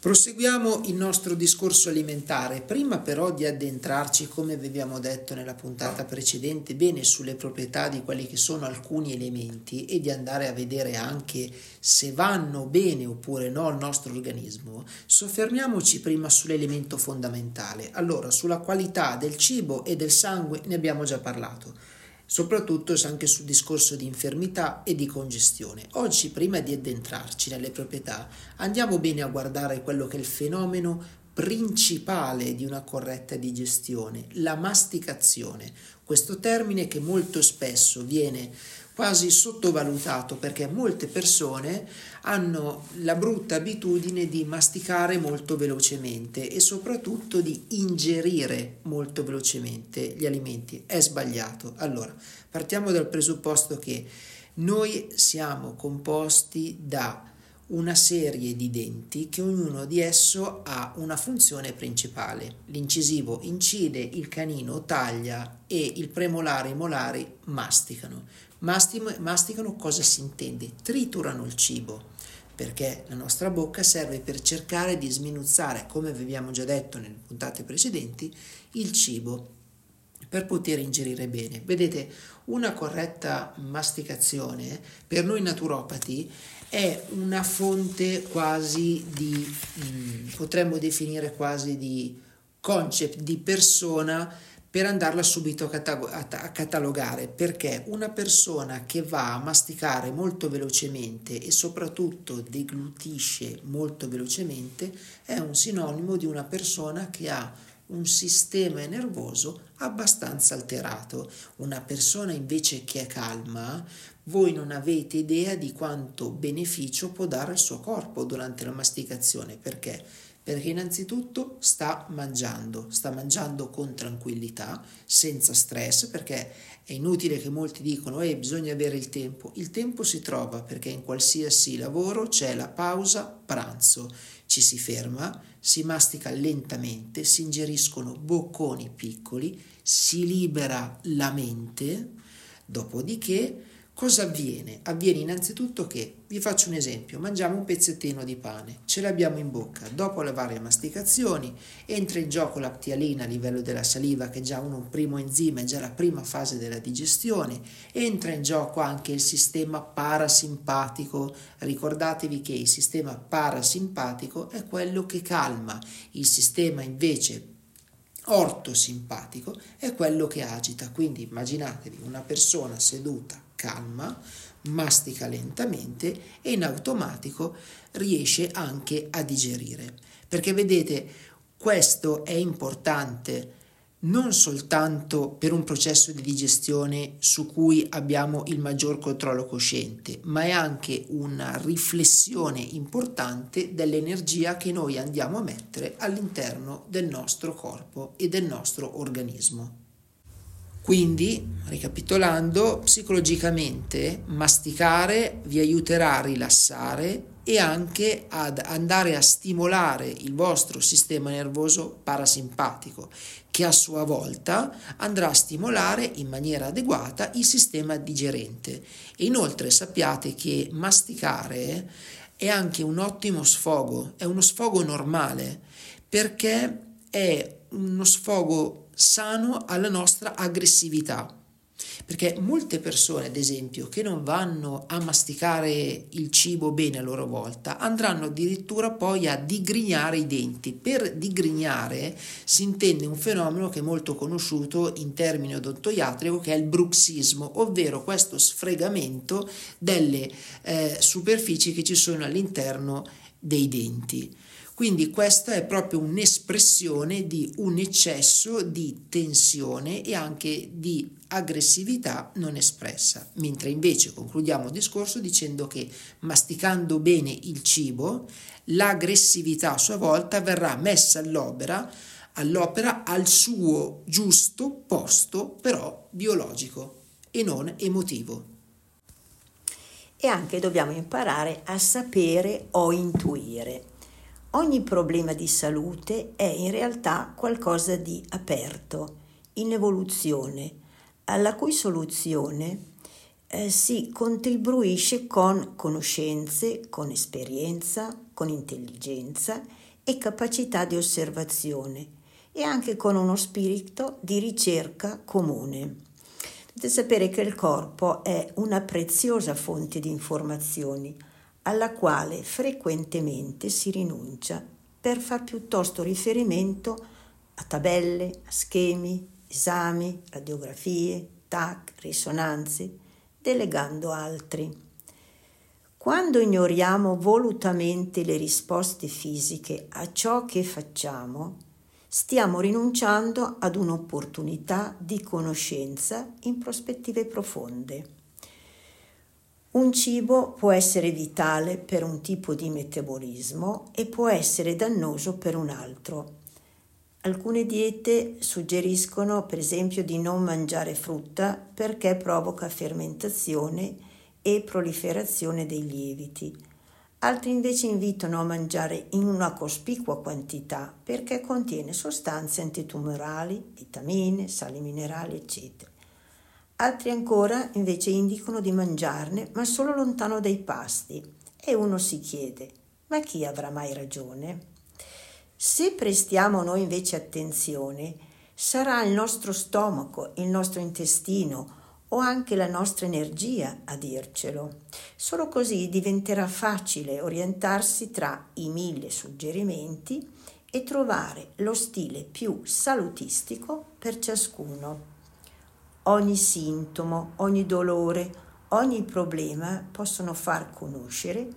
Proseguiamo il nostro discorso alimentare, prima però di addentrarci, come vi abbiamo detto nella puntata precedente, bene sulle proprietà di quelli che sono alcuni elementi e di andare a vedere anche se vanno bene oppure no al nostro organismo, soffermiamoci prima sull'elemento fondamentale. Allora, sulla qualità del cibo e del sangue ne abbiamo già parlato soprattutto anche sul discorso di infermità e di congestione. Oggi, prima di addentrarci nelle proprietà, andiamo bene a guardare quello che è il fenomeno principale di una corretta digestione, la masticazione. Questo termine che molto spesso viene quasi sottovalutato perché molte persone hanno la brutta abitudine di masticare molto velocemente e soprattutto di ingerire molto velocemente gli alimenti. È sbagliato. Allora, partiamo dal presupposto che noi siamo composti da una serie di denti che ognuno di esso ha una funzione principale. L'incisivo incide, il canino taglia e il premolare e i molari masticano masticano cosa si intende? Triturano il cibo, perché la nostra bocca serve per cercare di sminuzzare, come vi abbiamo già detto nelle puntate precedenti, il cibo per poter ingerire bene. Vedete, una corretta masticazione per noi naturopati è una fonte quasi di, mm, potremmo definire quasi di concept, di persona per andarla subito a, catalogare perché una persona che va a masticare molto velocemente e soprattutto deglutisce molto velocemente è un sinonimo di una persona che ha un sistema nervoso abbastanza alterato. Una persona invece che è calma, voi non avete idea di quanto beneficio può dare al suo corpo durante la masticazione perché perché innanzitutto sta mangiando, sta mangiando con tranquillità, senza stress, perché è inutile che molti dicono eh, bisogna avere il tempo. Il tempo si trova perché in qualsiasi lavoro c'è la pausa pranzo, ci si ferma, si mastica lentamente, si ingeriscono bocconi piccoli, si libera la mente, dopodiché Cosa avviene? Avviene innanzitutto che, vi faccio un esempio, mangiamo un pezzettino di pane, ce l'abbiamo in bocca, dopo le varie masticazioni entra in gioco la ptialina a livello della saliva che è già un primo enzima, è già la prima fase della digestione, entra in gioco anche il sistema parasimpatico, ricordatevi che il sistema parasimpatico è quello che calma, il sistema invece ortosimpatico è quello che agita, quindi immaginatevi una persona seduta calma, mastica lentamente e in automatico riesce anche a digerire. Perché vedete, questo è importante non soltanto per un processo di digestione su cui abbiamo il maggior controllo cosciente, ma è anche una riflessione importante dell'energia che noi andiamo a mettere all'interno del nostro corpo e del nostro organismo. Quindi, ricapitolando, psicologicamente masticare vi aiuterà a rilassare e anche ad andare a stimolare il vostro sistema nervoso parasimpatico, che a sua volta andrà a stimolare in maniera adeguata il sistema digerente. E inoltre sappiate che masticare è anche un ottimo sfogo, è uno sfogo normale, perché è uno sfogo sano alla nostra aggressività. Perché molte persone, ad esempio, che non vanno a masticare il cibo bene a loro volta, andranno addirittura poi a digrignare i denti. Per digrignare si intende un fenomeno che è molto conosciuto in termini odontoiatrico, che è il bruxismo, ovvero questo sfregamento delle eh, superfici che ci sono all'interno dei denti. Quindi questa è proprio un'espressione di un eccesso di tensione e anche di aggressività non espressa, mentre invece concludiamo il discorso dicendo che masticando bene il cibo, l'aggressività a sua volta verrà messa all'opera, all'opera al suo giusto posto però biologico. e non emotivo. E anche dobbiamo imparare a sapere o intuire. Ogni problema di salute è in realtà qualcosa di aperto, in evoluzione, alla cui soluzione eh, si contribuisce con conoscenze, con esperienza, con intelligenza e capacità di osservazione e anche con uno spirito di ricerca comune. Dovete sapere che il corpo è una preziosa fonte di informazioni alla quale frequentemente si rinuncia per far piuttosto riferimento a tabelle, a schemi, esami, radiografie, TAC, risonanze, delegando altri. Quando ignoriamo volutamente le risposte fisiche a ciò che facciamo, stiamo rinunciando ad un'opportunità di conoscenza in prospettive profonde. Un cibo può essere vitale per un tipo di metabolismo e può essere dannoso per un altro. Alcune diete suggeriscono per esempio di non mangiare frutta perché provoca fermentazione e proliferazione dei lieviti. Altri invece invitano a mangiare in una cospicua quantità perché contiene sostanze antitumorali, vitamine, sali minerali, eccetera. Altri ancora invece indicano di mangiarne, ma solo lontano dai pasti. E uno si chiede, ma chi avrà mai ragione? Se prestiamo noi invece attenzione, sarà il nostro stomaco, il nostro intestino o anche la nostra energia a dircelo. Solo così diventerà facile orientarsi tra i mille suggerimenti e trovare lo stile più salutistico per ciascuno ogni sintomo, ogni dolore, ogni problema possono far conoscere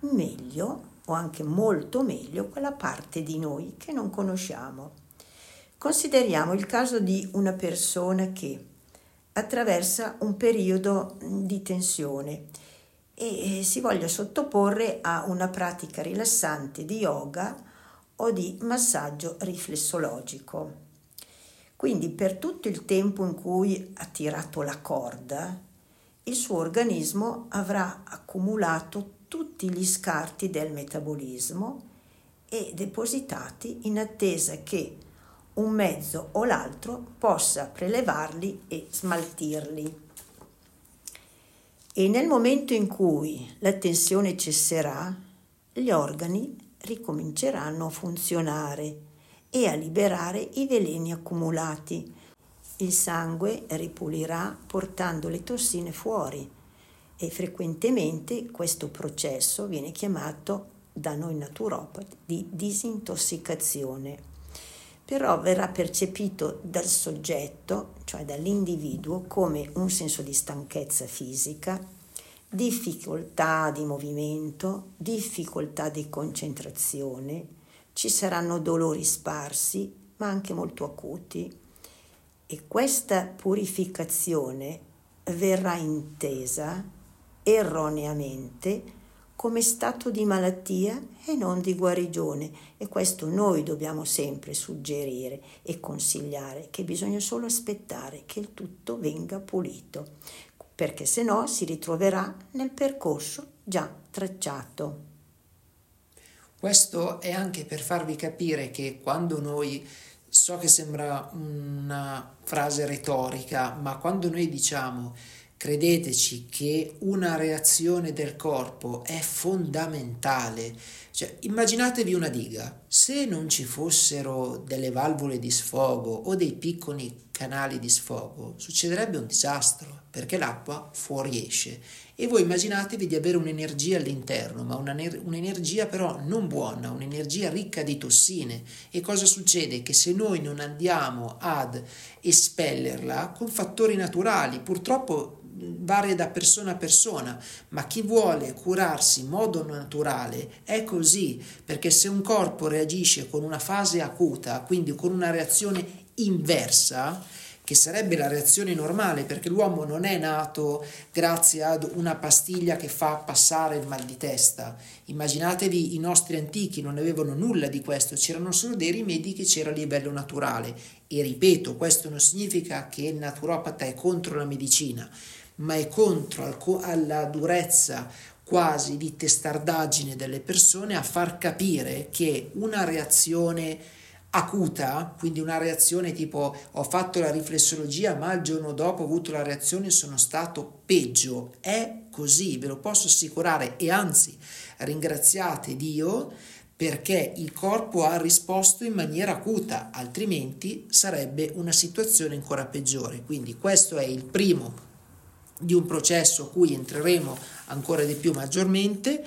meglio o anche molto meglio quella parte di noi che non conosciamo. Consideriamo il caso di una persona che attraversa un periodo di tensione e si voglia sottoporre a una pratica rilassante di yoga o di massaggio riflessologico. Quindi per tutto il tempo in cui ha tirato la corda, il suo organismo avrà accumulato tutti gli scarti del metabolismo e depositati in attesa che un mezzo o l'altro possa prelevarli e smaltirli. E nel momento in cui la tensione cesserà, gli organi ricominceranno a funzionare e a liberare i veleni accumulati. Il sangue ripulirà portando le tossine fuori e frequentemente questo processo viene chiamato da noi naturopati di disintossicazione. Però verrà percepito dal soggetto, cioè dall'individuo, come un senso di stanchezza fisica, difficoltà di movimento, difficoltà di concentrazione, ci saranno dolori sparsi, ma anche molto acuti. E questa purificazione verrà intesa erroneamente come stato di malattia e non di guarigione e questo noi dobbiamo sempre suggerire e consigliare che bisogna solo aspettare che il tutto venga pulito perché se no si ritroverà nel percorso già tracciato. Questo è anche per farvi capire che quando noi, so che sembra una frase retorica, ma quando noi diciamo credeteci che una reazione del corpo è fondamentale, cioè immaginatevi una diga, se non ci fossero delle valvole di sfogo o dei piccoli canali di sfogo, succederebbe un disastro perché l'acqua fuoriesce e voi immaginatevi di avere un'energia all'interno, ma una, un'energia però non buona, un'energia ricca di tossine. E cosa succede? Che se noi non andiamo ad espellerla con fattori naturali, purtroppo varia da persona a persona, ma chi vuole curarsi in modo naturale è così, perché se un corpo reagisce con una fase acuta, quindi con una reazione inversa, che sarebbe la reazione normale perché l'uomo non è nato grazie ad una pastiglia che fa passare il mal di testa. Immaginatevi i nostri antichi non avevano nulla di questo, c'erano solo dei rimedi che c'era a livello naturale e ripeto, questo non significa che il naturopata è contro la medicina, ma è contro alla durezza quasi di testardaggine delle persone a far capire che una reazione acuta, quindi una reazione tipo ho fatto la riflessologia ma il giorno dopo ho avuto la reazione e sono stato peggio. È così, ve lo posso assicurare e anzi ringraziate Dio perché il corpo ha risposto in maniera acuta, altrimenti sarebbe una situazione ancora peggiore. Quindi questo è il primo di un processo a cui entreremo ancora di più maggiormente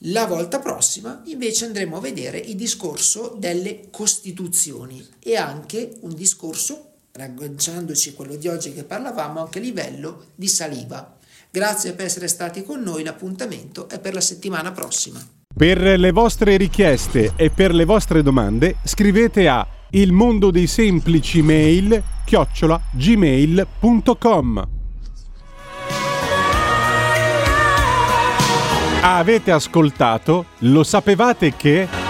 la volta prossima invece andremo a vedere il discorso delle costituzioni e anche un discorso, ragganciandoci quello di oggi che parlavamo, anche a livello di saliva. Grazie per essere stati con noi, l'appuntamento è per la settimana prossima. Per le vostre richieste e per le vostre domande scrivete a il mondo dei semplici mail chiocciola gmail.com Avete ascoltato? Lo sapevate che...